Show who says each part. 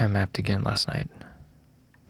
Speaker 1: I mapped again last night.